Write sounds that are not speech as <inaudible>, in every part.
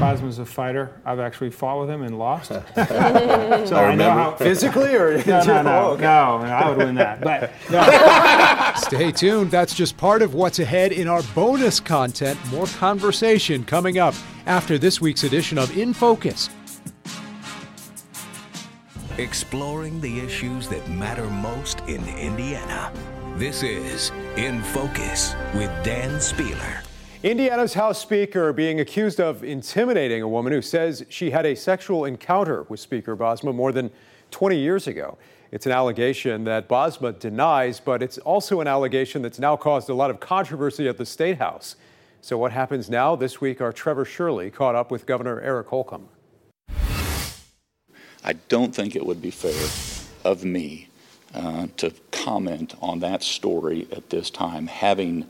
Bosma's a fighter. I've actually fought with him and lost. <laughs> <laughs> so I, I know how physically or no, no, no, <laughs> oh, okay. no, I would win that. But no. Stay tuned. That's just part of what's ahead in our bonus content. More conversation coming up after this week's edition of In Focus. Exploring the issues that matter most in Indiana. This is In Focus with Dan Spehler. Indiana's House Speaker being accused of intimidating a woman who says she had a sexual encounter with Speaker Bosma more than 20 years ago. It's an allegation that Bosma denies, but it's also an allegation that's now caused a lot of controversy at the State House. So, what happens now? This week, our Trevor Shirley caught up with Governor Eric Holcomb. I don't think it would be fair of me uh, to comment on that story at this time, having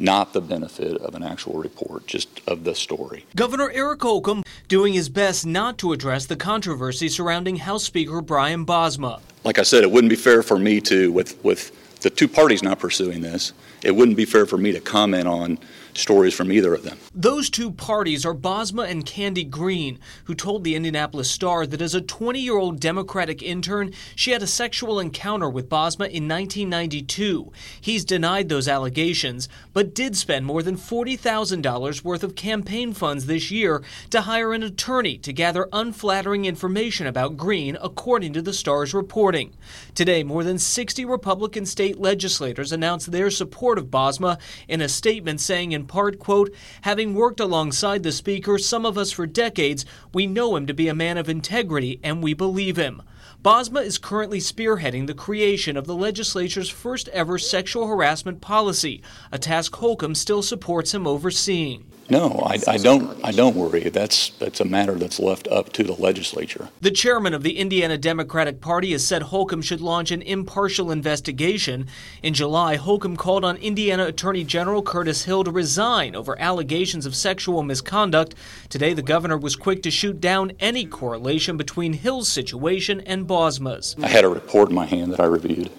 not the benefit of an actual report, just of the story. Governor Eric Holcomb doing his best not to address the controversy surrounding House Speaker Brian Bosma. Like I said, it wouldn't be fair for me to, with, with the two parties not pursuing this, it wouldn't be fair for me to comment on stories from either of them. Those two parties are Bosma and Kandy Green, who told the Indianapolis Star that as a 20 year old Democratic intern, she had a sexual encounter with Bosma in 1992. He's denied those allegations, but did spend more than $40,000 worth of campaign funds this year to hire an attorney to gather unflattering information about Green, according to the Star's reporting. Today, more than 60 Republican state legislators announced their support of Bosma in a statement saying, in part, quote, having worked alongside the Speaker, some of us for decades, we know him to be a man of integrity and we believe him. Bosma is currently spearheading the creation of the legislature's first ever sexual harassment policy, a task Holcomb still supports him overseeing. No, I, I, don't. I don't worry. That's that's a matter that's left up to the legislature. The chairman of the Indiana Democratic Party has said Holcomb should launch an impartial investigation. In July, Holcomb called on Indiana Attorney General Curtis Hill to resign over allegations of sexual misconduct. Today, the governor was quick to shoot down any correlation between Hill's situation and Bosma's. I had a report in my hand that I reviewed.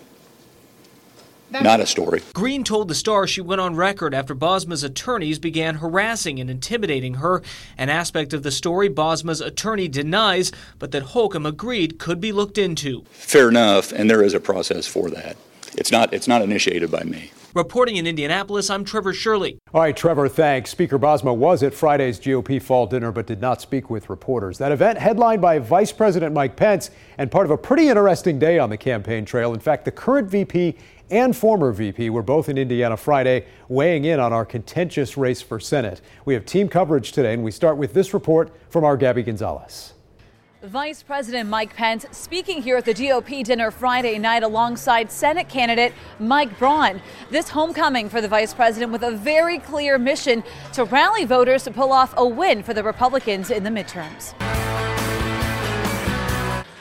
Not a story. Green told the Star she went on record after Bosma's attorneys began harassing and intimidating her. An aspect of the story Bosma's attorney denies, but that Holcomb agreed could be looked into. Fair enough, and there is a process for that. It's not. It's not initiated by me. Reporting in Indianapolis, I'm Trevor Shirley. All right, Trevor, thanks. Speaker Bosma was at Friday's GOP fall dinner but did not speak with reporters. That event headlined by Vice President Mike Pence and part of a pretty interesting day on the campaign trail. In fact, the current VP and former VP were both in Indiana Friday, weighing in on our contentious race for Senate. We have team coverage today, and we start with this report from our Gabby Gonzalez. Vice President Mike Pence speaking here at the GOP dinner Friday night alongside Senate candidate Mike Braun. This homecoming for the vice president with a very clear mission to rally voters to pull off a win for the Republicans in the midterms.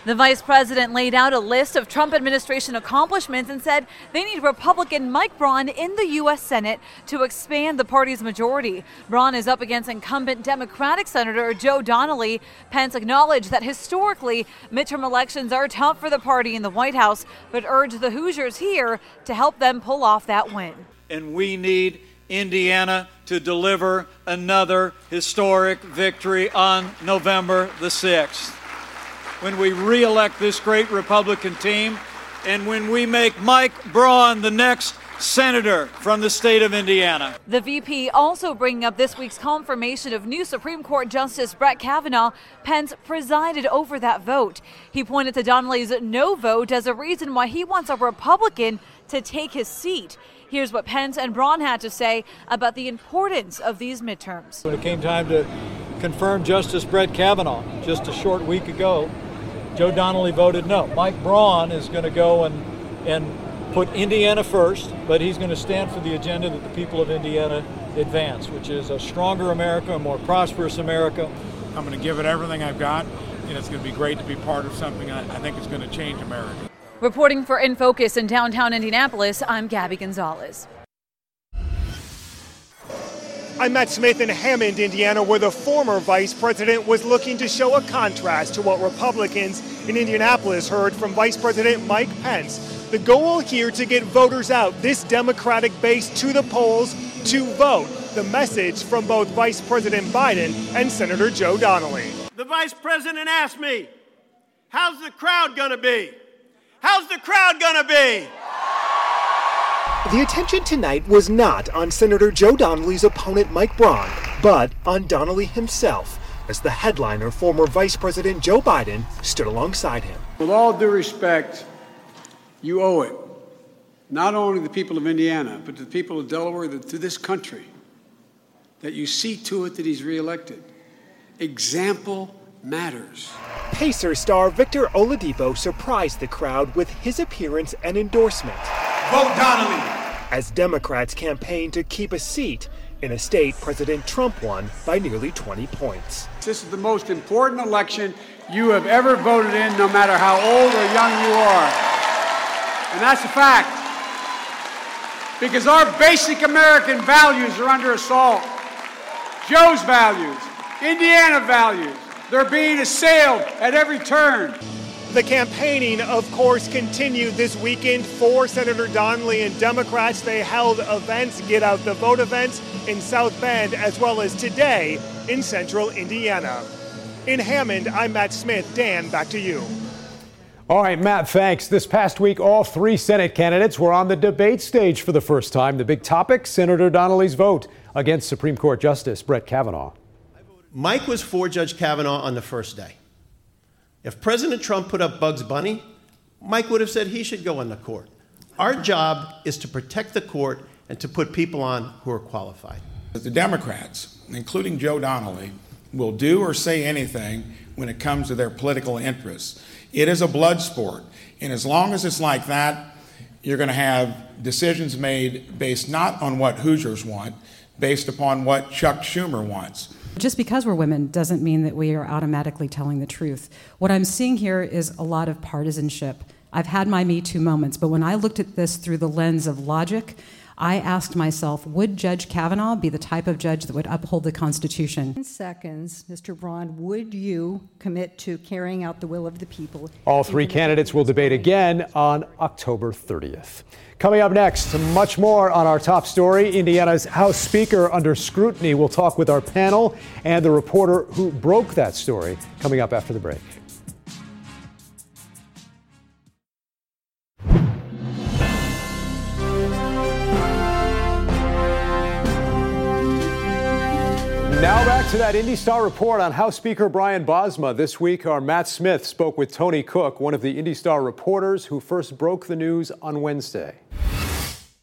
The vice president laid out a list of Trump administration accomplishments and said they need Republican Mike Braun in the U.S. Senate to expand the party's majority. Braun is up against incumbent Democratic Senator Joe Donnelly. Pence acknowledged that historically, midterm elections are tough for the party in the White House, but urged the Hoosiers here to help them pull off that win. And we need Indiana to deliver another historic victory on November the 6th when we reelect this great Republican team and when we make Mike Braun the next senator from the state of Indiana. The VP also bringing up this week's confirmation of new Supreme Court Justice Brett Kavanaugh. Pence presided over that vote. He pointed to Donnelly's no vote as a reason why he wants a Republican to take his seat. Here's what Pence and Braun had to say about the importance of these midterms. When it came time to confirm Justice Brett Kavanaugh just a short week ago, Joe Donnelly voted no. Mike Braun is going to go and and put Indiana first, but he's going to stand for the agenda that the people of Indiana advance, which is a stronger America, a more prosperous America. I'm going to give it everything I've got, and it's going to be great to be part of something I, I think is going to change America. Reporting for In Focus in downtown Indianapolis, I'm Gabby Gonzalez. I'm Matt Smith in Hammond, Indiana, where the former vice president was looking to show a contrast to what Republicans in Indianapolis heard from Vice President Mike Pence. The goal here to get voters out, this Democratic base to the polls to vote. The message from both Vice President Biden and Senator Joe Donnelly. The Vice President asked me, How's the crowd gonna be? How's the crowd gonna be? The attention tonight was not on Senator Joe Donnelly's opponent Mike Braun, but on Donnelly himself, as the headliner, former Vice President Joe Biden, stood alongside him. With all due respect, you owe it, not only to the people of Indiana, but to the people of Delaware, to this country, that you see to it that he's reelected. Example matters. Pacer star Victor Oladipo surprised the crowd with his appearance and endorsement. Vote Donnelly! As Democrats campaign to keep a seat in a state President Trump won by nearly 20 points. This is the most important election you have ever voted in, no matter how old or young you are. And that's a fact. Because our basic American values are under assault. Joe's values, Indiana values, they're being assailed at every turn. The campaigning, of course, continued this weekend for Senator Donnelly and Democrats. They held events, get out the vote events in South Bend, as well as today in central Indiana. In Hammond, I'm Matt Smith. Dan, back to you. All right, Matt, thanks. This past week, all three Senate candidates were on the debate stage for the first time. The big topic Senator Donnelly's vote against Supreme Court Justice Brett Kavanaugh. Mike was for Judge Kavanaugh on the first day. If President Trump put up Bugs Bunny, Mike would have said he should go on the court. Our job is to protect the court and to put people on who are qualified. The Democrats, including Joe Donnelly, will do or say anything when it comes to their political interests. It is a blood sport. And as long as it's like that, you're going to have decisions made based not on what Hoosiers want, based upon what Chuck Schumer wants. Just because we're women doesn't mean that we are automatically telling the truth. What I'm seeing here is a lot of partisanship. I've had my Me Too moments, but when I looked at this through the lens of logic, I asked myself, would Judge Kavanaugh be the type of judge that would uphold the Constitution? In seconds, Mr. Braun, would you commit to carrying out the will of the people? All three candidates will debate again on October 30th. Coming up next, much more on our top story. Indiana's House Speaker under scrutiny. We'll talk with our panel and the reporter who broke that story coming up after the break. Now back to that Indy Star report on House Speaker Brian Bosma. This week, our Matt Smith spoke with Tony Cook, one of the Indy Star reporters who first broke the news on Wednesday.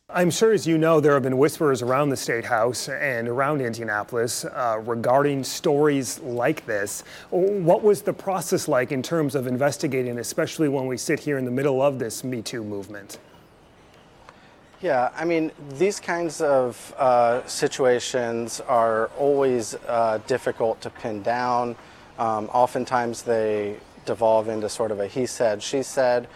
I'm sure, as you know, there have been whispers around the State House and around Indianapolis uh, regarding stories like this. What was the process like in terms of investigating, especially when we sit here in the middle of this Me Too movement? Yeah, I mean, these kinds of uh, situations are always uh, difficult to pin down. Um, oftentimes they devolve into sort of a he said, she said.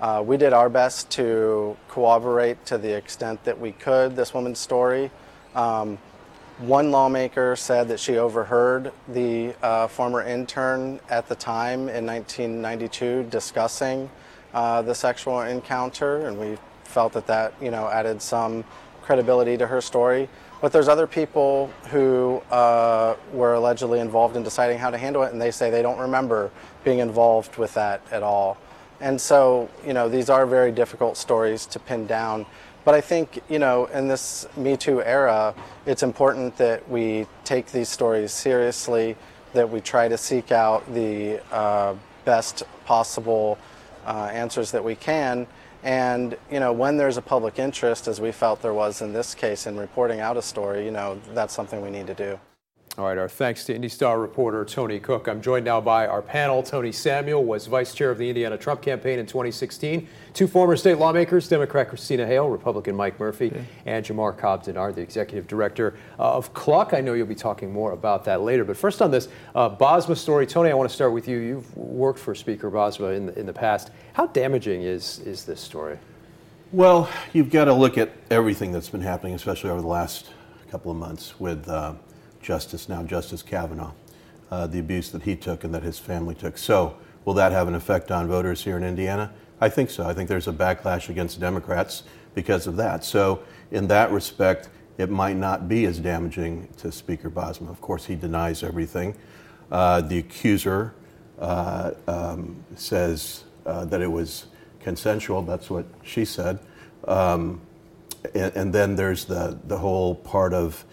Uh, we did our best to corroborate to the extent that we could this woman's story. Um, one lawmaker said that she overheard the uh, former intern at the time in 1992 discussing uh, the sexual encounter, and we felt that that you know added some credibility to her story. But there's other people who uh, were allegedly involved in deciding how to handle it, and they say they don't remember being involved with that at all. And so, you know, these are very difficult stories to pin down. But I think, you know, in this Me Too era, it's important that we take these stories seriously, that we try to seek out the uh, best possible uh, answers that we can. And you know, when there's a public interest, as we felt there was in this case, in reporting out a story, you know, that's something we need to do. All right, our thanks to Indy Star reporter Tony Cook. I'm joined now by our panel. Tony Samuel was vice chair of the Indiana Trump campaign in 2016. Two former state lawmakers, Democrat Christina Hale, Republican Mike Murphy, yeah. and Jamar Cobb Denard, the executive director uh, of CLUC. I know you'll be talking more about that later. But first on this uh, Bosma story, Tony, I want to start with you. You've worked for Speaker Bosma in the, in the past. How damaging is, is this story? Well, you've got to look at everything that's been happening, especially over the last couple of months with. Uh, Justice, now Justice Kavanaugh, uh, the abuse that he took and that his family took. So, will that have an effect on voters here in Indiana? I think so. I think there's a backlash against Democrats because of that. So, in that respect, it might not be as damaging to Speaker Bosma. Of course, he denies everything. Uh, the accuser uh, um, says uh, that it was consensual. That's what she said. Um, and, and, then there's the, the whole part of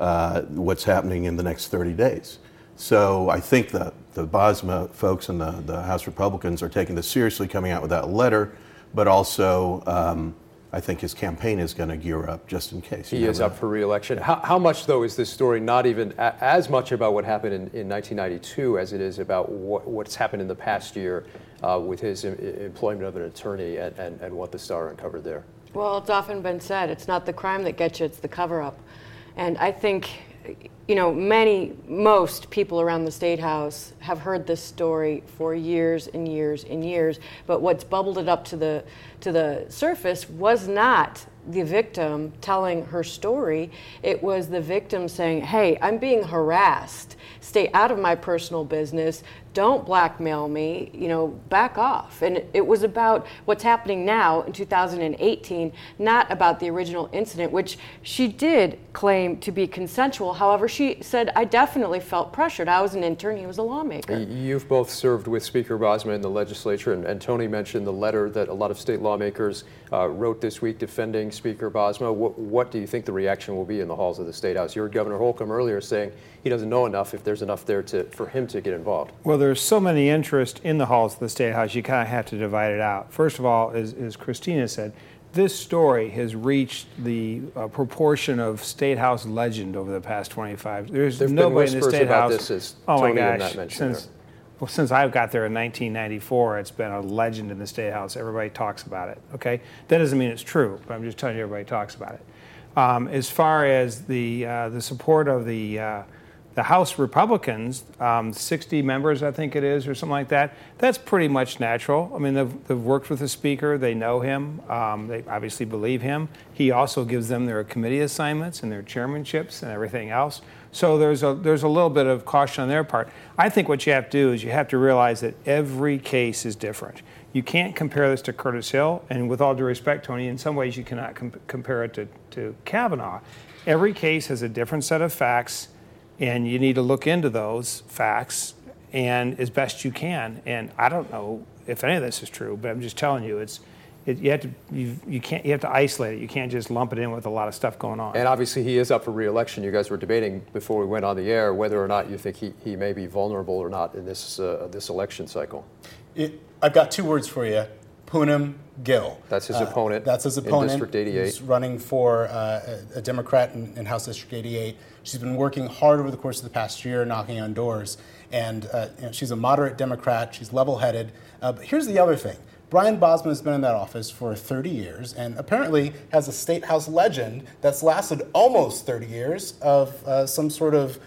uh, what's happening in the next 30 days. So I think the, the Bosma folks and the, the House Republicans are taking this seriously, coming out with that letter, but also um, I think his campaign is going to gear up just in case. He is up for reelection. How, how, much, though, is this story not even a, as much about what happened in, in 1992 as it is about what, what's happened in the past year uh, with his em- employment of an attorney and, and, and what the Star uncovered there? Well, it's often been said it's not the crime that gets you, it's the cover up. And I think you know, many, most people around the State House have heard this story for years and years and years. But what's bubbled it up to the to the surface was not the victim telling her story. It was the victim saying, "Hey, I'm being harassed. Stay out of my personal business don't blackmail me, you know, back off. And it was about what's happening now in 2018, not about the original incident, which she did claim to be consensual. However, she said, I definitely felt pressured. I was an intern, he was a lawmaker. You've both served with Speaker Bosma in the legislature, and, and Tony mentioned the letter that a lot of state lawmakers uh, wrote this week defending Speaker Bosma. What, what do you think the reaction will be in the halls of the State House? You heard Governor Holcomb earlier saying he doesn't know enough if there's enough there to, for him to get involved. Well, there's so many interest in the halls of the State House, you kind of have to divide it out. First of all, as, as Christina said, this story has reached the uh, proportion of State House legend over the past 25. There's There've nobody in the State House. Oh Tony my gosh! since there. well, since I've got there in 1994, it's been a legend in the State House. Everybody talks about it. Okay, that doesn't mean it's true, but I'm just telling you, everybody talks about it. Um, as far as the uh, the support of the uh, the House Republicans, um, 60 members, I think it is, or something like that, that's pretty much natural. I mean, they've, they've worked with the Speaker, they know him, um, they obviously believe him. He also gives them their committee assignments and their chairmanships and everything else. So there's a, there's a little bit of caution on their part. I think what you have to do is you have to realize that every case is different. You can't compare this to Curtis Hill, and with all due respect, Tony, in some ways you cannot com- compare it to, to Kavanaugh. Every case has a different set of facts and you need to look into those facts and as best you can. And I don't know if any of this is true, but I'm just telling you, it's it, you have to you, you can't you have to isolate it. You can't just lump it in with a lot of stuff going on. And obviously, he is up for re-election. You guys were debating before we went on the air whether or not you think he, he may be vulnerable or not in this uh, this election cycle. It, I've got two words for you: Poonam Gill. That's his uh, opponent. That's his opponent. In District 88. He's running for uh, a, Democrat in, in, House District 88. She's been working hard over the course of the past year, knocking on doors. And uh, you know, she's a moderate Democrat. She's level headed. Uh, but here's the other thing Brian Bosma has been in that office for 30 years and apparently has a state house legend that's lasted almost 30 years of uh, some sort of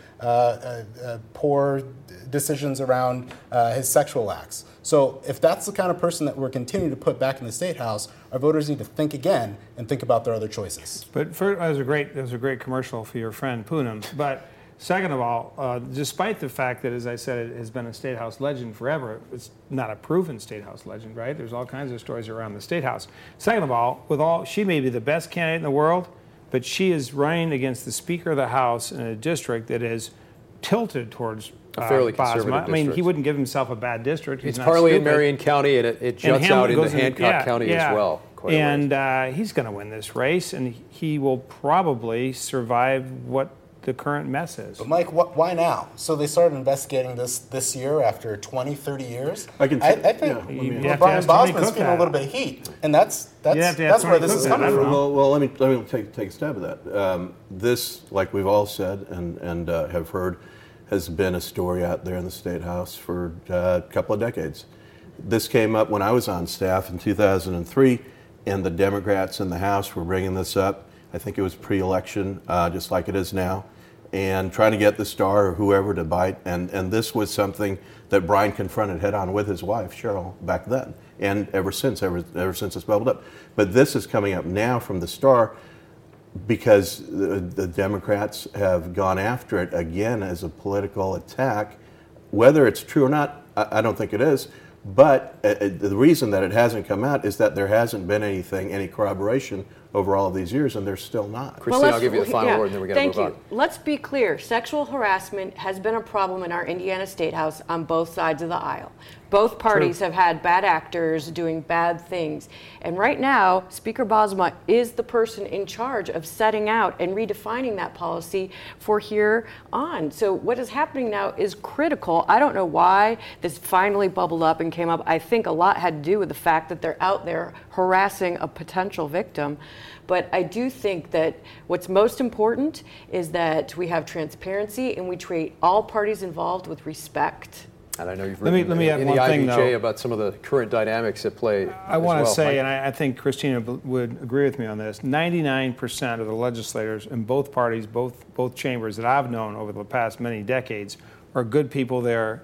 poor decisions around uh, his sexual acts. So if that's the kind of person that we're continuing to put back in the state house, our voters need to think again and think about their other choices. But for, that was a great that was a great commercial for your friend Poonam. But second of all, uh, despite the fact that, as I said, it has been a state house legend forever, it's not a proven state house legend, right? There's all kinds of stories around the state house. Second of all, with all she may be the best candidate in the world, but she is running against the Speaker of the House in a district that is tilted towards a fairly uh, conservative I mean, he wouldn't give himself a bad district. He's it's partly stupid. in Marion County, and it, it juts out into Hancock yeah, County yeah. as well. and uh, he's going to win this race, and he will probably survive what the current mess is. But Mike, wh- why now? So they started investigating this this year after 20, 30 years. I can. I, I think yeah, Brian Bosma's feeling a little bit of heat, and that's that's that's where this is coming from. Well, well, let me let me take take a stab at that. Um, this, like we've all said and and uh, have heard has been a story out there in the State House for uh, a couple of decades. This came up when I was on staff in 2003, and the Democrats in the House were bringing this up. I think it was pre election, uh, just like it is now, and trying to get the star or whoever to bite. And, and this was something that Brian confronted head on with his wife, Cheryl, back then, and ever since, ever, ever since it's bubbled up. But this is coming up now from the star because the, the, Democrats have gone after it again as a political attack. Whether it's true or not, I, I don't think it is. But uh, uh, the reason that it hasn't come out is that there hasn't been anything, any corroboration over all of these years, and they're still not. Christine, I'll give you the final yeah, word, and then we got to Thank move you. on. Let's be clear. Sexual harassment has been a problem in our Indiana State House on both sides of the aisle. Both parties have had bad actors doing bad things. And right now, Speaker Bosma is the person in charge of setting out and redefining that policy for here on. So, what is happening now is critical. I don't know why this finally bubbled up and came up. I think a lot had to do with the fact that they're out there harassing a potential victim. But I do think that what's most important is that we have transparency and we treat all parties involved with respect. And I know you've Let me- let me in, add in one the thing, IBJ though. about some of the current dynamics at play. I want to well. say, Mike? and I, I think Christina would agree with me on this, 99% of the legislators in both parties, both, both chambers that I've known over the past many decades are good people there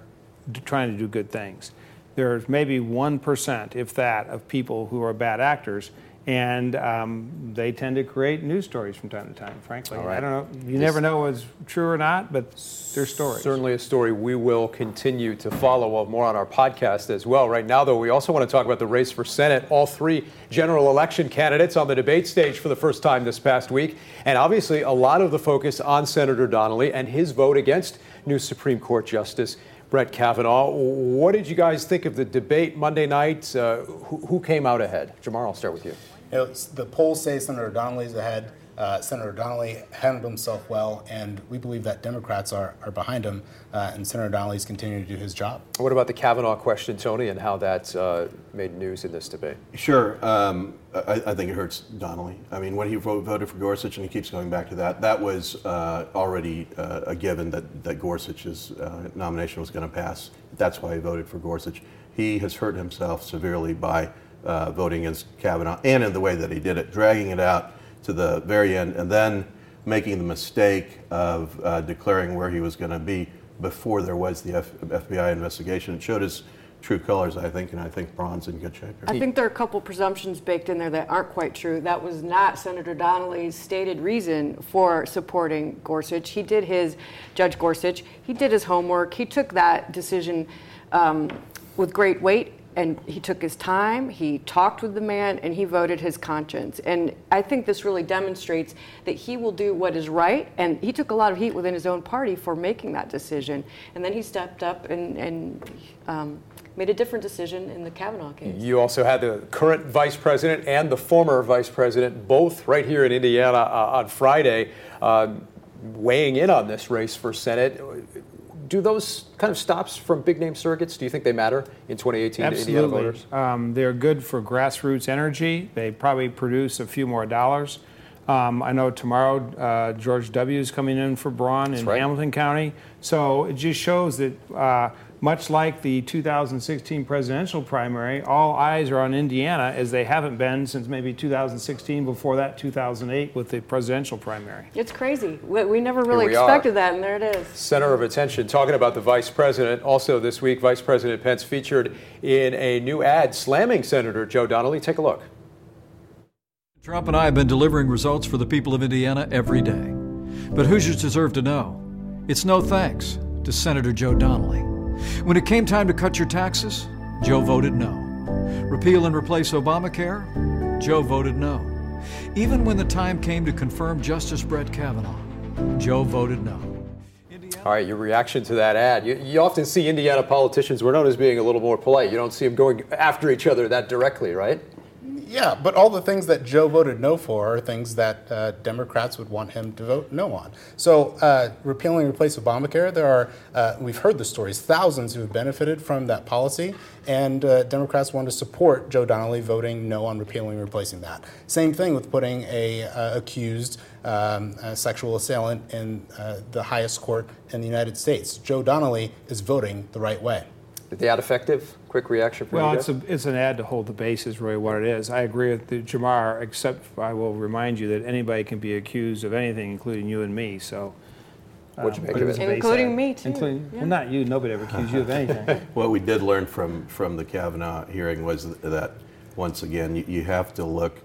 trying to do good things. There's maybe 1%, if that, of people who are bad actors, and um, they tend to create news stories from time to time, frankly. Right. I don't know, you This- never know what's true or not, but they're stories. Certainly a story we will continue to follow more on our podcast as well. Right now, though, we also want to talk about the race for Senate. All three general election candidates on the debate stage for the first time this past week. And obviously, a lot of the focus on Senator Donnelly and his vote against new Supreme Court Justice Brett Kavanaugh. What did you guys think of the debate Monday night? Uh, who, who came out ahead? Jamar, I'll start with you. You know, the polls say Senator Donnelly's ahead. Uh, Senator Donnelly handled himself well, and we believe that Democrats are, are behind him, uh, and Senator Donnelly's continuing to do his job. What about the Kavanaugh question, Tony, and how that uh, made news in this debate? Sure. Um, I, I think it hurts Donnelly. I mean, when he vo- voted for Gorsuch, and he keeps going back to that, that was uh, already uh, a given that, that Gorsuch's uh, nomination was going to pass. That's why he voted for Gorsuch. He has hurt himself severely by uh, voting against Kavanaugh and in the way that he did it, dragging it out to the very end, and then making the mistake of uh, declaring where he was going to be before there was the F- FBI investigation. It showed his true colors, I think, and I think Braun's in good shape here. I think there are a couple presumptions baked in there that aren't quite true. That was not Senator Donnelly's stated reason for supporting Gorsuch. He did his, Judge Gorsuch, he did his homework. He took that decision um, with great weight and he took his time, he talked with the man, and he voted his conscience. And I think this really demonstrates that he will do what is right. And he took a lot of heat within his own party for making that decision. And then he stepped up and, and um, made a different decision in the Kavanaugh case. You also had the current vice president and the former vice president, both right here in Indiana uh, on Friday, uh, weighing in on this race for Senate. Do those kind of stops from big name surrogates, do you think they matter in 2018 to Indiana voters? Absolutely. Um, they're good for grassroots energy. They probably produce a few more dollars. Um, I know tomorrow uh, George W. is coming in for Braun in right. Hamilton County. So it just shows that, uh, much like the 2016 presidential primary, all eyes are on Indiana as they haven't been since maybe 2016, before that 2008 with the presidential primary. It's crazy. We, we never really we are. expected that, and there it is. Center of attention, talking about the vice president. Also, this week, Vice President Pence featured in a new ad slamming Senator Joe Donnelly. Take a look. Trump and I have been delivering results for the people of Indiana every day. But Hoosiers deserve to know it's no thanks to Senator Joe Donnelly. When it came time to cut your taxes, Joe voted no. Repeal and replace Obamacare, Joe voted no. Even when the time came to confirm Justice Brett Kavanaugh, Joe voted no. All right, your reaction to that ad. You, you often see Indiana politicians, we're known as being a little more polite. You don't see them going after each other that directly, right? Yeah, but all the things that Joe voted no for are things that uh, Democrats would want him to vote no on. So, uh, repealing and replace Obamacare, there are, uh, we've heard the stories, thousands who have benefited from that policy, and uh, Democrats want to support Joe Donnelly voting no on repealing and replacing that. Same thing with putting a uh, accused um, a sexual assailant in uh, the highest court in the United States. Joe Donnelly is voting the right way. Is the ad effective? Quick reaction from Well, you it's, a, it's an ad to hold the base, is really what it is. I agree with the Jamar, except I will remind you that anybody can be accused of anything, including you and me. So, What'd you um, make of it? Including ad. me, too. Including, Yeah. well, not you. Nobody ever accused you of anything. <laughs> What we did learn from, from the Kavanaugh hearing was that, once again, you, you have to look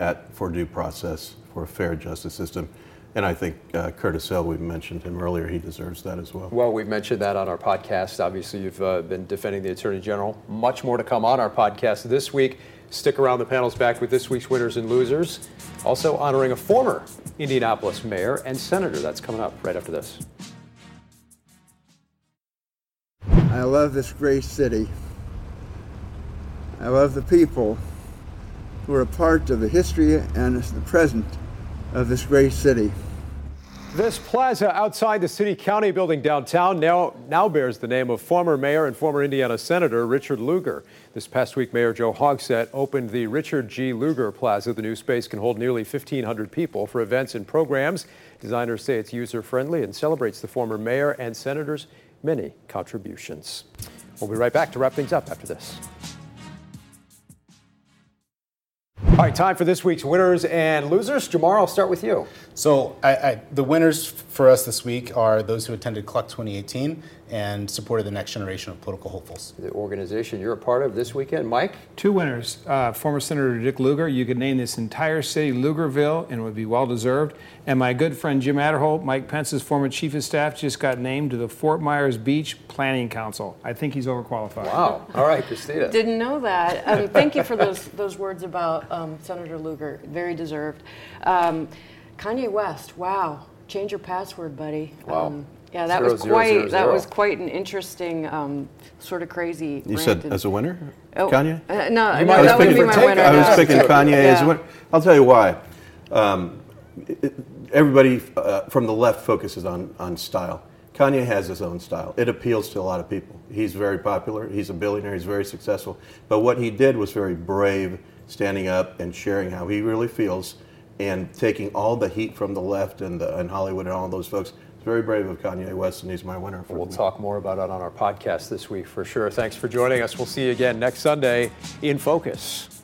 at, for due process, for a fair justice system. And I think uh, Curtis Hill, we mentioned him earlier, he deserves that as well. Well, we've mentioned that on our podcast. Obviously, you've uh, been defending the Attorney General. Much more to come on our podcast this week. Stick around, the panel's back with this week's winners and losers. Also honoring a former Indianapolis mayor and senator. That's coming up right after this. I love this great city. I love the people who are a part of the history and the present of this great city. This plaza outside the city county building downtown now, now bears the name of former mayor and former Indiana Senator Richard Lugar. This past week, Mayor Joe Hogsett opened the Richard G. Lugar Plaza. The new space can hold nearly 1,500 people for events and programs. Designers say it's user friendly and celebrates the former mayor and senator's many contributions. We'll be right back to wrap things up after this. All right, time for this week's winners and losers. Jamar, I'll start with you. So, I, I, the winners for us this week are those who attended Cluck 2018 and supported the next generation of political hopefuls. The organization you're a part of this weekend, Mike? Two winners. Uh, former Senator Dick Lugar. You could name this entire city Lugarville and it would be well deserved. And my good friend Jim Atterholt, Mike Pence's former chief of staff, just got named to the Fort Myers Beach Planning Council. I think he's overqualified. Wow. All right, Christina. <laughs> Didn't know that. Um, thank you for those those words about um, Senator Lugar. Very deserved. Um, Kanye West. Wow. Change your password, buddy. Wow. Um, yeah, that Zero, was zero, quite zero, that was quite an interesting um, sort of crazy. You said as a winner, Oh, Kanye? uh, no, I no, was that would be my winner. I was yeah. picking Kanye as a winner. I'll tell you why. Um, it- everybody uh, from the left focuses on, on style. Kanye has his own style. It appeals to a lot of people. He's very popular. He's a billionaire. He's very successful. But what he did was very brave, standing up and sharing how he really feels, and taking all the heat from the left and, the, and Hollywood and all those folks. It's very brave of Kanye West, and he's my winner. For We'll talk more about it on our podcast this week for sure. Thanks for joining us. We'll see you again next Sunday in Focus.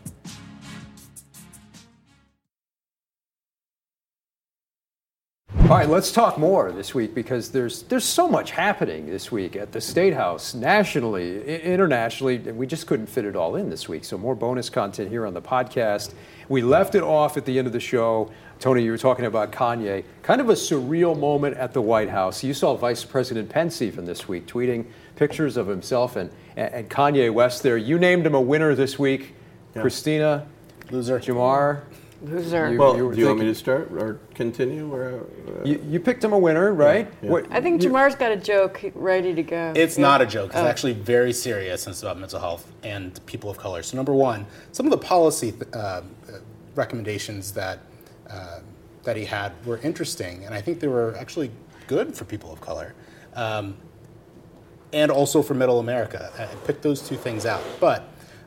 All right, let's talk more this week because there's there's so much happening this week at the State House, nationally, internationally, and we just couldn't fit it all in this week. So more bonus content here on the podcast. We left it off at the end of the show. Tony, you were talking about Kanye. Kind of a surreal moment at the White House. You saw Vice President Pence even this week tweeting pictures of himself and, and Kanye West there. You named him a winner this week. Christina, loser. Jamar, Loser. You- well, you do you want me to start or continue? Or, uh, You, you picked him a winner, right? Yeah. What- I think Jamar's got a joke ready to go. It's Yeah. not a joke. It's Oh. actually very serious, and it's about mental health and people of color. So, number one, some of the policy uh, uh, recommendations that uh, that he had were interesting, and I think they were actually good for people of color, um, and also for Middle America. I I picked those two things out, but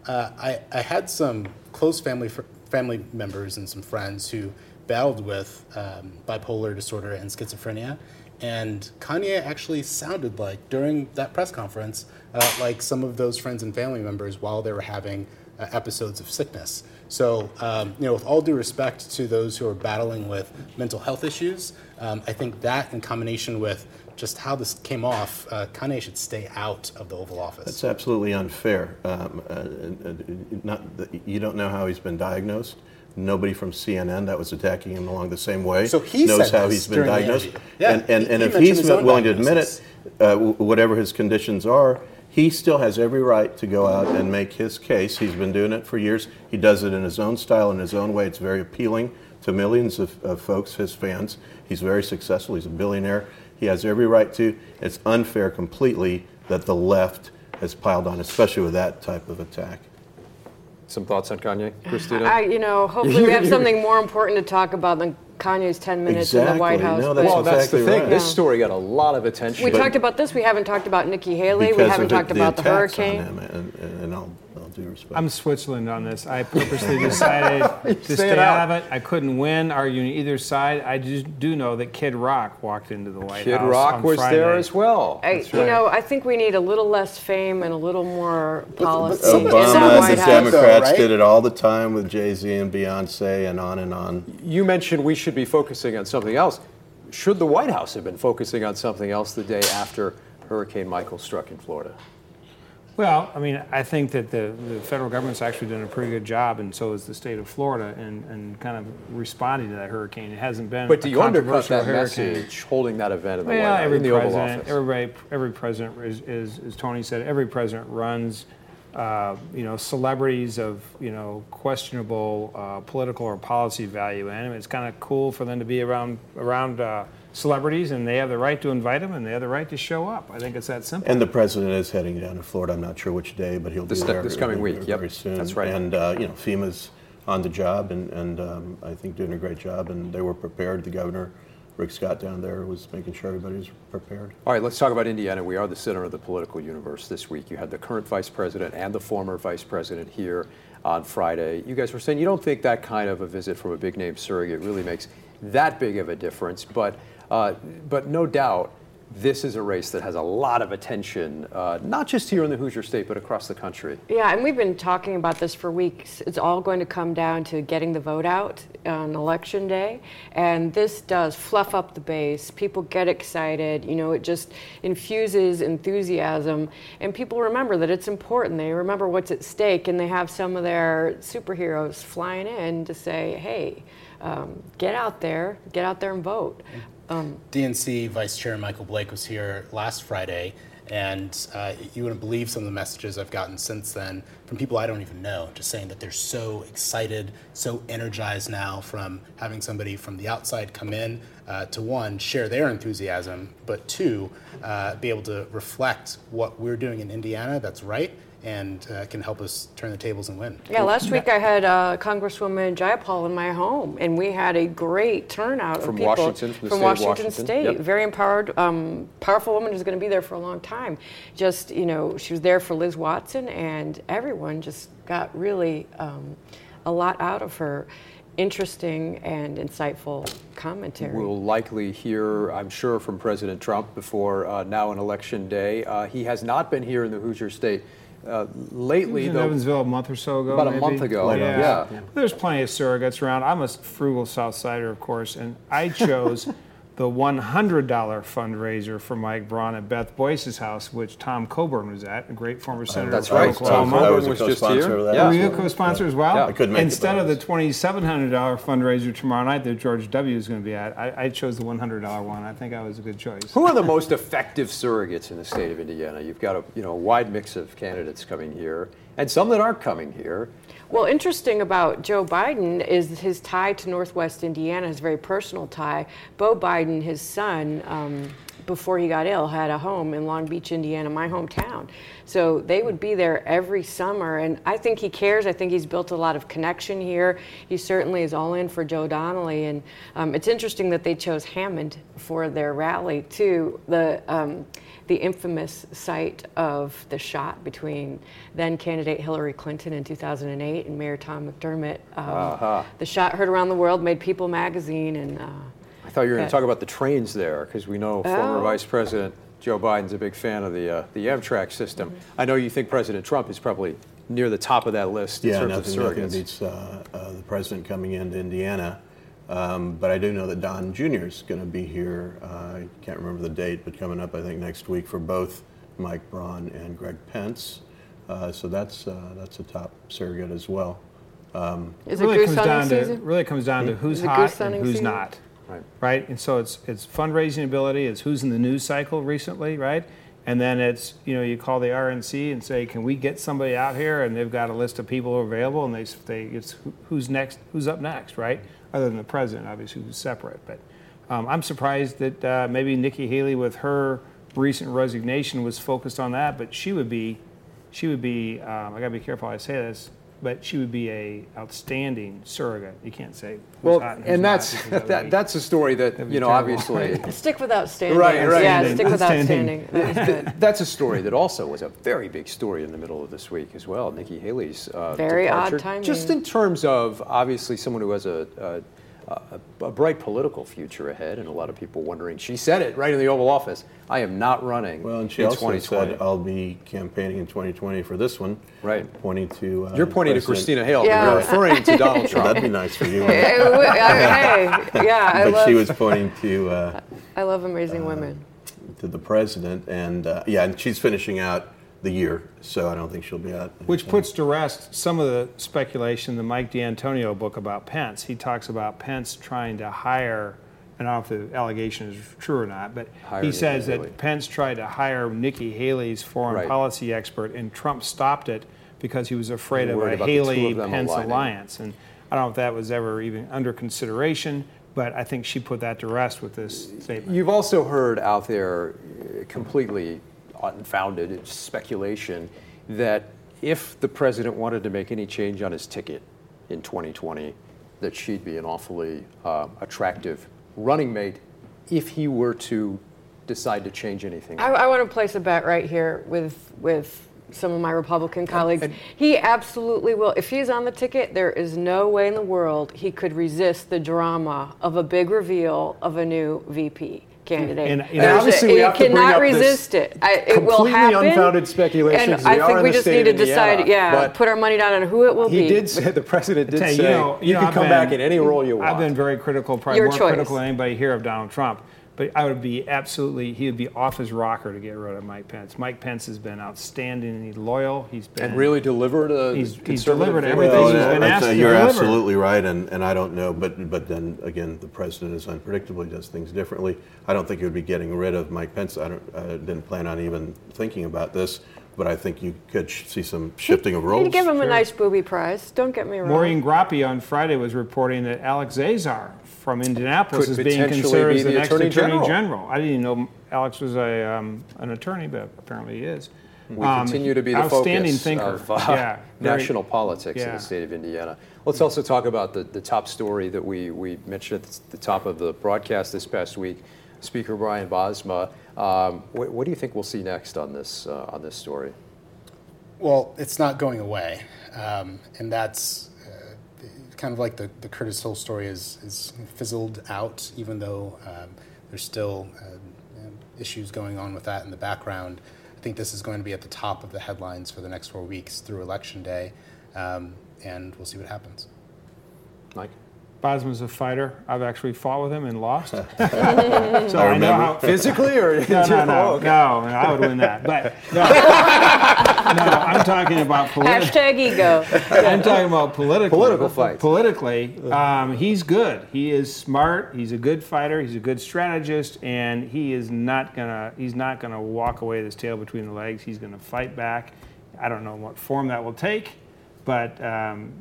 uh, I, I had some close family fr- family members and some friends who battled with um, bipolar disorder and schizophrenia. And Kanye actually sounded like, during that press conference, uh, like some of those friends and family members while they were having uh, episodes of sickness. So, um, you know, with all due respect to those who are battling with mental health issues, um, I think that in combination with just how this came off, uh, Kanye should stay out of the Oval Office. That's absolutely unfair. Um, uh, uh, not that you don't know how he's been diagnosed. Nobody from CNN that was attacking him along the same way So he knows how he's been diagnosed. Yeah, and and, and he if he's willing to admit it, uh, whatever his conditions are, he still has every right to go out and make his case. He's been doing it for years. He does it in his own style, in his own way. It's very appealing to millions of, of folks, his fans. He's very successful. He's a billionaire. He has every right to. It's unfair completely that the left has piled on, especially with that type of attack. Some thoughts on Kanye, Christina? I, you know, hopefully we have something more important to talk about than Kanye's 10 minutes in the White House. No, that's well, that's the thing. right. This story got a lot of attention. we But- talked about this. We haven't talked about Nikki Haley. we haven't of the- talked about the, attacks on hurricane. him, and, and I'll, I'll do respect. I'm Switzerland on this. I purposely decided <laughs> to stay out out. of it. I couldn't win arguing either side. I just do know that Kid Rock walked into the White Kid House. Kid Rock on was Friday. there as well. I, That's You know, I think we need a little less fame and a little more policy some- in the some Obama and the House. Democrats right? did it all the time with Jay Z and Beyonce and on and on. You mentioned we should be focusing on something else. Should the White House have been focusing on something else the day after Hurricane Michael struck in Florida? Well, I mean, I think that the, the federal government's actually done a pretty good job, and so has the state of Florida, and, and kind of responding to that hurricane. It hasn't been But do you undercut that hurricane. message holding that event in the Well, White House, every in the Oval Office? everybody, every president is, is, as Tony said, every president runs uh, you know, celebrities of you know questionable uh, political or policy value, and it's kind of cool for them to be around around uh, celebrities, and they have the right to invite them, and they have the right to show up. I think it's that simple. And the president is heading down to Florida. I'm not sure which day, but he'll This- be there this coming week. very Yep, soon. that's right. And uh, you know, FEMA's on the job, and, and um, I think doing a great job. And they were prepared. The governor, Rick Scott, down there was making sure everybody was prepared. All right, let's talk about Indiana. We are the center of the political universe this week. You had the current vice president and the former vice president here on Friday. You guys were saying you don't think that kind of a visit from a big name surrogate really makes that big of a difference, but uh, but no doubt this is a race that has a lot of attention, uh, not just here in the Hoosier State, but across the country. Yeah, and we've been talking about this for weeks. It's all going to come down to getting the vote out on election day. And this does fluff up the base. People get excited. You know, it just infuses enthusiasm. And people remember that it's important. They remember what's at stake. And they have some of their superheroes flying in to say, hey, um, get out there, get out there and vote. Um, DNC Vice Chair Michael Blake was here last Friday, and uh, you wouldn't believe some of the messages I've gotten since then from people I don't even know, just saying that they're so excited, so energized now from having somebody from the outside come in uh, to one, share their enthusiasm, but two, uh, be able to reflect what we're doing in Indiana that's right and uh, can help us turn the tables and win. Yeah, last week I had uh, Congresswoman Jayapal in my home, and we had a great turnout From of people Washington, from the state Washington, Washington. State. Yep. Very empowered, um, powerful woman who's going to be there for a long time. Just you know, she was there for Liz Watson, and everyone just got really um, a lot out of her. Interesting and insightful commentary. We'll likely hear, I'm sure, from President Trump before uh, now an election day. Uh, he has not been here in the Hoosier State uh, lately, in though. Evansville a month or so ago. About a maybe. month ago, Yeah. yeah. There's plenty of surrogates around. I'm a frugal South Sider, of course, and I chose <laughs> the $100 fundraiser for Mike Braun at Beth Boyce's house, which Tom Coburn was at, a great former uh, senator that's from right. Oklahoma. Tom Coburn was just here. of that. Yeah. Were you a co-sponsor as well? Yeah. I couldn't make it, Instead but of the $2,700 fundraiser tomorrow night that George W. is going to be at, I, I chose the $100 one. I think I was a good choice. Who are the most effective surrogates in the state of Indiana? You've got a you know a wide mix of candidates coming here, and some that aren't coming here. Well, interesting about Joe Biden is his tie to Northwest Indiana, his very personal tie. Bo Biden, his son, um, before he got ill, had a home in Long Beach, Indiana, my hometown. So they would be there every summer, and I think he cares. I think he's built a lot of connection here. He certainly is all in for Joe Donnelly, and um, it's interesting that they chose Hammond for their rally too. The um, the infamous site of the shot between then candidate Hillary Clinton in 2008 and Mayor Tom McDermott. Um, Uh-huh. The shot heard around the world, made People magazine, and uh, I thought you were going to talk about the trains there, because we know former Oh. Vice President Joe Biden's a big fan of the uh, the Amtrak system. I know you think President Trump is probably near the top of that list in Yeah, terms nothing, of nothing surrogates. beats uh, uh, the president coming into Indiana. Um, but I do know that Don Jr. is going to be here. Uh, I can't remember the date, but coming up, I think next week for both Mike Braun and Greg Pence. Uh, so that's uh, that's a top surrogate as well. Um, Is it really goose comes down hunting to really comes down to who's Is it goose hot and who's season? not. Right. Right. And so it's it's fundraising ability, it's who's in the news cycle recently, right? And then it's you know you call the RNC and say, can we get somebody out here? And they've got a list of people who are available, and they they it's who's next, who's up next, right? Other than the president, obviously, who's separate. But um, I'm surprised that uh, maybe Nikki Haley, with her recent resignation, was focused on that. But she would be, she would be. Um, I got to be careful I say this. But she would be a outstanding surrogate. You can't say who's Well, hot and, who's and that's because <laughs> that that, that's a story that you know terrible. obviously <laughs> stick with outstanding. Right, right. Yeah, Outstanding. stick with Outstanding. outstanding. That was good. That's a story that also was a very big story in the middle of this week as well. Nikki Haley's uh, Very odd departure. timing. Just in terms of obviously someone who has a, a, a, a bright political future ahead, and a lot of people wondering. She said it right in the Oval Office. I am not running well, and she in also 2020. said, "I'll be campaigning in 2020 for this one." Right. Pointing to uh, You're pointing to Christina Hale. Yeah. You're referring to Donald <laughs> Well, Trump. that'd be nice for you. <laughs> Hey, hey, yeah, I but love. she was pointing to. Uh, I love amazing women. to the president, and uh, yeah, and she's finishing out the year, so I don't think she'll be out. Which puts to rest some of the speculation in the Mike D'Antonio book about Pence. He talks about Pence trying to hire I don't know if the allegation is true or not, but Hire he Nikki says Haley. that Pence tried to hire Nikki Haley's foreign Right. policy expert, and Trump stopped it because he was afraid of a about the two of Haley Pence aligning. alliance. And I don't know if that was ever even under consideration, but I think she put that to rest with this statement. You've also heard out there, completely unfounded it's speculation, that if the president wanted to make any change on his ticket in 2020, that she'd be an awfully uh, attractive running mate if he were to decide to change anything. I, I want to place a bet right here with with some of my Republican colleagues. he absolutely will. If he's on the ticket, there is no way in the world he could resist the drama of a big reveal of a new VP candidate. And- and There's a- obviously we he have to bring cannot up this resist it. I, it will completely happen. unfounded speculation, And 'cause we I think we just need to decide. Indiana, Yeah, put our money down on who it will He be. He did say, the president did Tell you, say, you, know, you know, can I've come been- back in any role you want. I've been very critical, probably Your more choice. critical than anybody here of Donald Trump. But I would be absolutely, he would be off his rocker to get rid of Mike Pence. Mike Pence has been outstanding and he's loyal. He's been and really delivered a He's- he's delivered everything Well, he's oh, been that's- asked to you're deliver. absolutely right, and, and I don't know, but but then again, the president is unpredictable. He does things differently. I don't think he would be getting rid of Mike Pence. I don't I didn't plan on even thinking about this, but I think you could sh- see some shifting of roles. He'd give him a nice booby prize. Don't get me wrong. Maureen Groppe on Friday was reporting that Alex Azar from Indianapolis Could is being considered be as the, the next Attorney Attorney General. General. I didn't even know Alex was a um, an attorney, but apparently he is. We Um, continue to be the outstanding focus thinker. of uh, yeah, very- <laughs> national politics in the state of Indiana. Let's also talk about the, the top story that we, we mentioned at the top of the broadcast this past week. Speaker Brian Bosma. Um, what, what do you think we'll see next on this uh, on this story? Well, it's not going away, um, and that's kind of like the, the Curtis Hill story is, is fizzled out, even though um, there's still uh, issues going on with that in the background. I think this is going to be at the top of the headlines for the next four weeks through Election Day, um, and we'll see what happens. Mike? Bosma's a fighter. I've actually fought with him and lost. <laughs> <laughs> so I, know how Physically or no, no, no, Oh, okay. no, no, I would win that. But no, <laughs> no I'm talking about political. Hashtag ego. I'm talking about politically. Political fights. Politically, um, he's good. He is smart. He's a good fighter. He's a good strategist, and he is not gonna. He's not gonna walk away with his tail between the legs. He's gonna fight back. I don't know what form that will take, but um,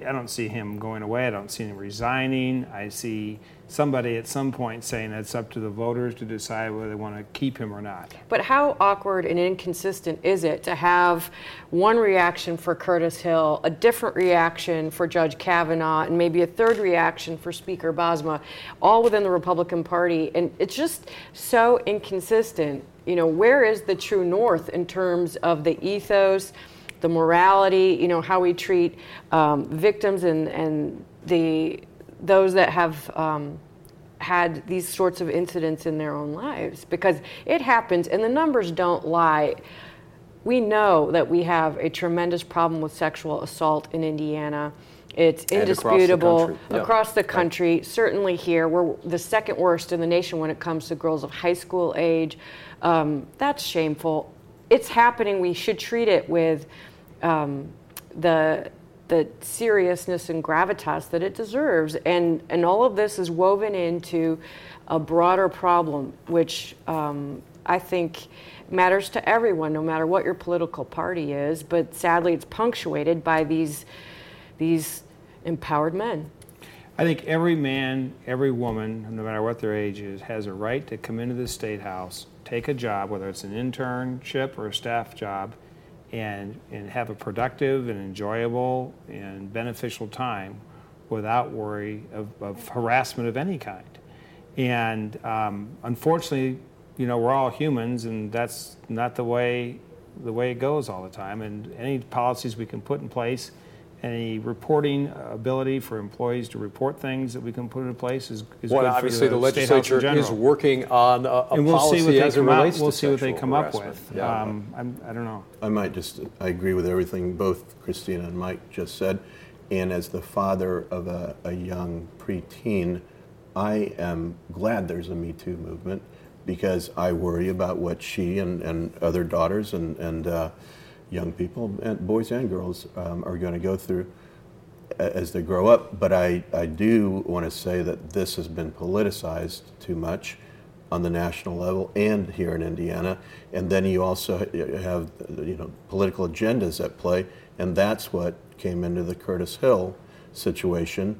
I don't see him going away. I don't see him resigning. I see somebody at some point saying it's up to the voters to decide whether they want to keep him or not. But how awkward and inconsistent is it to have one reaction for Curtis Hill, a different reaction for Judge Kavanaugh, and maybe a third reaction for Speaker Bosma, all within the Republican Party? And it's just so inconsistent. You know, where is the true north in terms of the ethos, the morality, you know, how we treat um, victims and, and the those that have um, had these sorts of incidents in their own lives because it happens and the numbers don't lie. We know that we have a tremendous problem with sexual assault in Indiana. It's And across the indisputable country. Across the country. Certainly here, we're the second worst in the nation when it comes to girls of high school age. Um, that's shameful. It's happening. We should treat it with um, the the seriousness and gravitas that it deserves. And and all of this is woven into a broader problem, which um, I think matters to everyone, no matter what your political party is. But sadly, it's punctuated by these these empowered men. I think every man, every woman, no matter what their age is, has a right to come into the state house, take a job, whether it's an internship or a staff job, and, and have a productive and enjoyable and beneficial time without worry of, of harassment of any kind. And um, unfortunately, you know, we're all humans, and that's not the way the way it goes all the time. And any policies we can put in place, any reporting ability for employees to report things that we can put in place is, is Well, good obviously for the the, State House in legislature is working on a, a and we'll policy see what they as it come out. relates We'll see what they sexual come up with. Yeah. Um, I'm, I don't know. I might just, I agree with everything both Christina and Mike just said. And as the father of a, a young preteen, I am glad there's a Me Too movement because I worry about what she and, and other daughters and, and uh, young people, and boys and girls, um, are going to go through. as they grow up. But I, I do want to say that this has been politicized too much on the national level and here in Indiana. And then you also have you know political agendas at play, and that's what came into the Curtis Hill situation.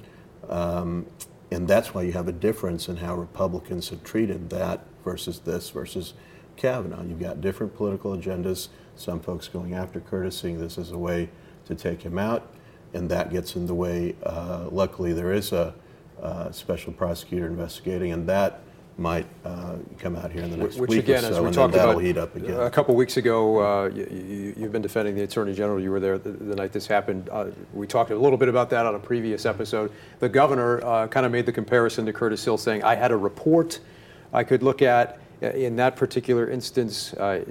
Um, and that's why you have a difference in how Republicans have treated that versus this versus Kavanaugh. You've got different political agendas. Some folks going after Curtis, seeing this as a way to take him out, and that gets in the way. Uh, luckily, there is a uh, special prosecutor investigating, and that might uh, come out here in the next Which week again, or as so, we and talked that'll about heat up again. a couple weeks ago, uh, you, have been defending the Attorney General. You were there the, the night this happened. Uh, we talked a little bit about that on a previous episode. The governor uh, kind of made the comparison to Curtis Hill, saying, "I had a report I could look at." Uh, in that particular instance, uh,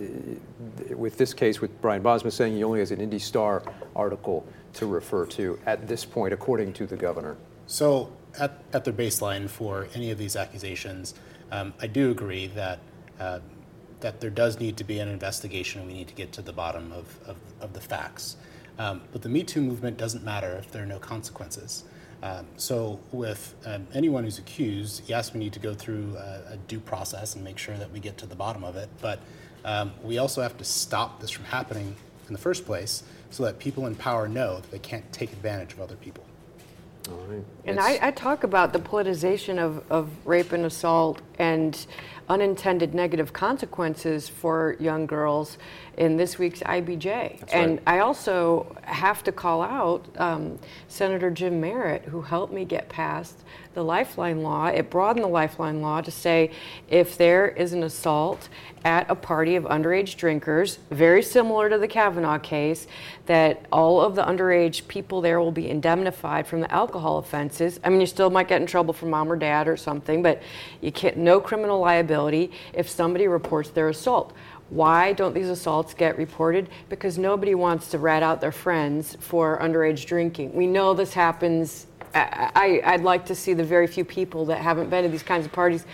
with this case, with Brian Bosma saying he only has an Indy Star article to refer to at this point, according to the governor. So, at, at the baseline for any of these accusations, um, I do agree that uh, that there does need to be an investigation and we need to get to the bottom of, of, of the facts. Um, but the Me Too movement doesn't matter if there are no consequences. Um, so, with um, anyone who's accused, yes, we need to go through a, a, due process and make sure that we get to the bottom of it. But um, we also have to stop this from happening in the first place so that people in power know that they can't take advantage of other people. And I, I, talk about the politicization of, of rape and assault and unintended negative consequences for young girls in this week's IBJ. That's and right. I also have to call out um, Senator Jim Merritt, who helped me get past the Lifeline law. It broadened the Lifeline law to say if there is an assault at a party of underage drinkers, very similar to the Kavanaugh case, that all of the underage people there will be indemnified from the alcohol offenses. I mean, you still might get in trouble from mom or dad or something, but you can't no criminal liability if somebody reports their assault. Why don't these assaults get reported? Because nobody wants to rat out their friends for underage drinking. We know this happens. I, I, would like to see the very few people that haven't been to these kinds of parties.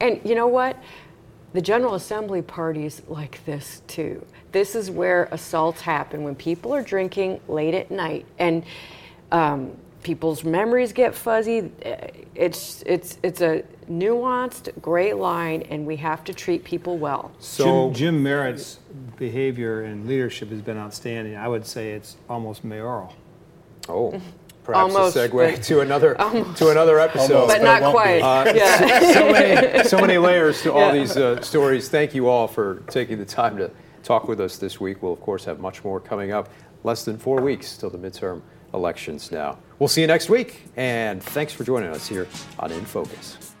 And you know what? The General Assembly parties like this too. This is where assaults happen when people are drinking late at night. And um, people's memories get fuzzy. It's it's it's a nuanced, great line, and we have to treat people well. So Jim, Jim Merritt's behavior and leadership has been outstanding. I would say it's almost mayoral. Oh. <laughs> Perhaps Almost, a segue but- <laughs> <laughs> to another Almost. to another episode, Almost, But but not quite. Uh, Yeah. so, many, so many layers to all Yeah. these uh, stories. Thank you all for taking the time to talk with us this week. We'll of course have much more coming up. Less than four weeks till the midterm elections now. We'll see you next week, and thanks for joining us here on In Focus.